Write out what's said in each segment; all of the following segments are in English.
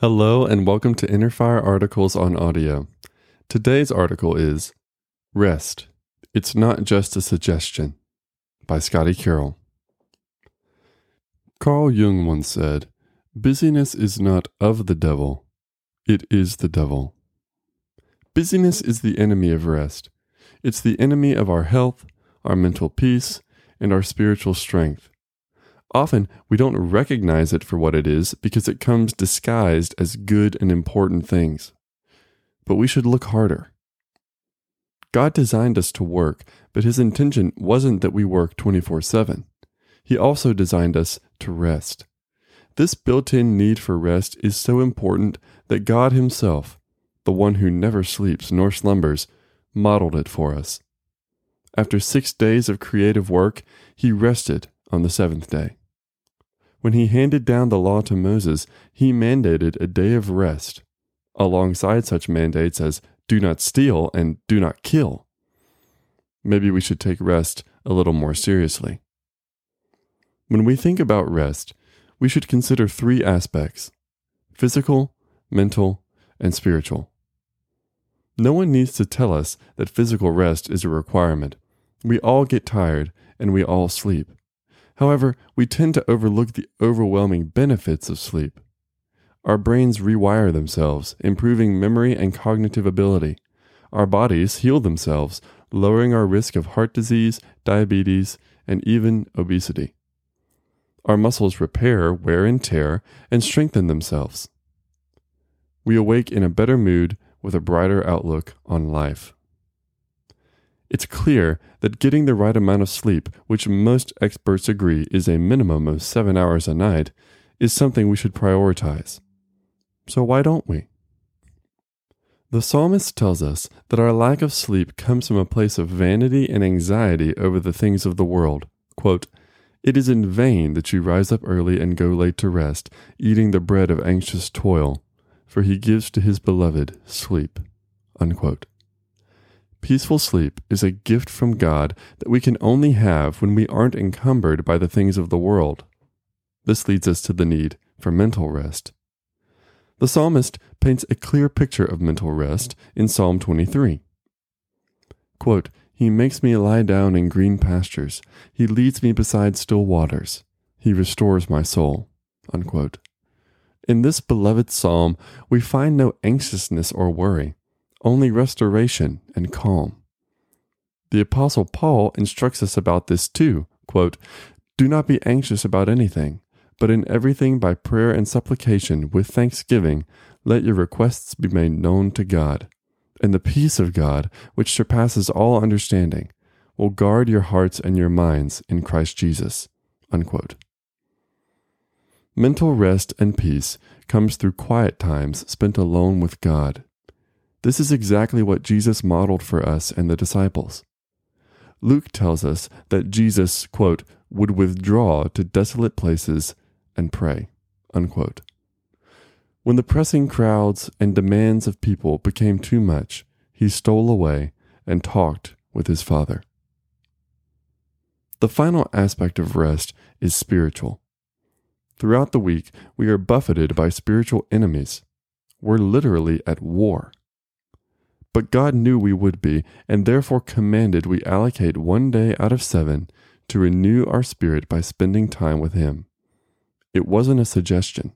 Hello, and welcome to Innerfire Articles on Audio. Today's article is Rest. It's Not Just a Suggestion by Scotty Carroll. Carl Jung once said, Busyness is not of the devil, it is the devil. Busyness is the enemy of rest. It's the enemy of our health, our mental peace, and our spiritual strength. Often we don't recognize it for what it is because it comes disguised as good and important things. But we should look harder. God designed us to work, but his intention wasn't that we work 24 7. He also designed us to rest. This built in need for rest is so important that God Himself, the one who never sleeps nor slumbers, modeled it for us. After six days of creative work, He rested on the seventh day. When He handed down the law to Moses, He mandated a day of rest, alongside such mandates as do not steal and do not kill. Maybe we should take rest a little more seriously. When we think about rest, we should consider three aspects physical, mental, and spiritual. No one needs to tell us that physical rest is a requirement. We all get tired and we all sleep. However, we tend to overlook the overwhelming benefits of sleep. Our brains rewire themselves, improving memory and cognitive ability. Our bodies heal themselves, lowering our risk of heart disease, diabetes, and even obesity. Our muscles repair wear and tear and strengthen themselves. We awake in a better mood with a brighter outlook on life. Clear that getting the right amount of sleep, which most experts agree is a minimum of seven hours a night, is something we should prioritize. So why don't we? The psalmist tells us that our lack of sleep comes from a place of vanity and anxiety over the things of the world. Quote, it is in vain that you rise up early and go late to rest, eating the bread of anxious toil, for he gives to his beloved sleep. Unquote. Peaceful sleep is a gift from God that we can only have when we aren't encumbered by the things of the world. This leads us to the need for mental rest. The psalmist paints a clear picture of mental rest in Psalm 23. Quote, he makes me lie down in green pastures. He leads me beside still waters. He restores my soul. Unquote. In this beloved psalm, we find no anxiousness or worry, only restoration and calm. The Apostle Paul instructs us about this too. Quote, Do not be anxious about anything, but in everything by prayer and supplication with thanksgiving, let your requests be made known to God and the peace of God, which surpasses all understanding, will guard your hearts and your minds in Christ Jesus. Unquote. Mental rest and peace comes through quiet times spent alone with God. This is exactly what Jesus modeled for us and the disciples. Luke tells us that Jesus, quote, would withdraw to desolate places and pray, unquote. When the pressing crowds and demands of people became too much, he stole away and talked with his Father. The final aspect of rest is spiritual. Throughout the week, we are buffeted by spiritual enemies. We're literally at war. But God knew we would be, and therefore commanded we allocate one day out of seven to renew our spirit by spending time with Him. It wasn't a suggestion.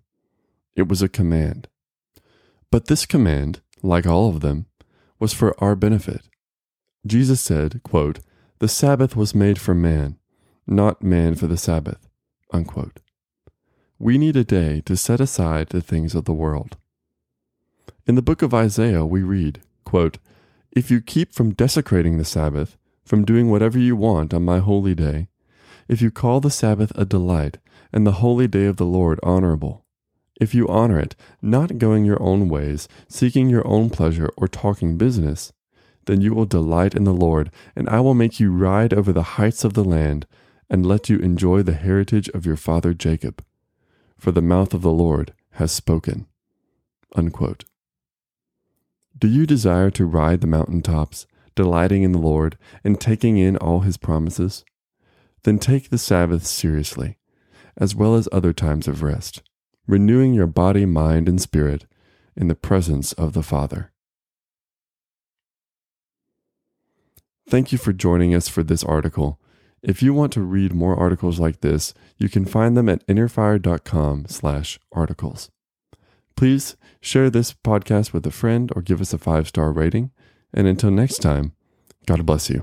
It was a command. But this command, like all of them, was for our benefit. Jesus said, quote, The Sabbath was made for man, not man for the Sabbath. Unquote. We need a day to set aside the things of the world. In the book of Isaiah, we read, quote, If you keep from desecrating the Sabbath, from doing whatever you want on my holy day, if you call the Sabbath a delight and the holy day of the Lord honorable, if you honor it, not going your own ways, seeking your own pleasure, or talking business, then you will delight in the Lord, and I will make you ride over the heights of the land, and let you enjoy the heritage of your father Jacob. For the mouth of the Lord has spoken. Unquote. Do you desire to ride the mountain tops, delighting in the Lord, and taking in all his promises? Then take the Sabbath seriously, as well as other times of rest renewing your body, mind, and spirit in the presence of the Father. Thank you for joining us for this article. If you want to read more articles like this, you can find them at innerfire.com/articles. Please share this podcast with a friend or give us a five-star rating. And until next time, God bless you.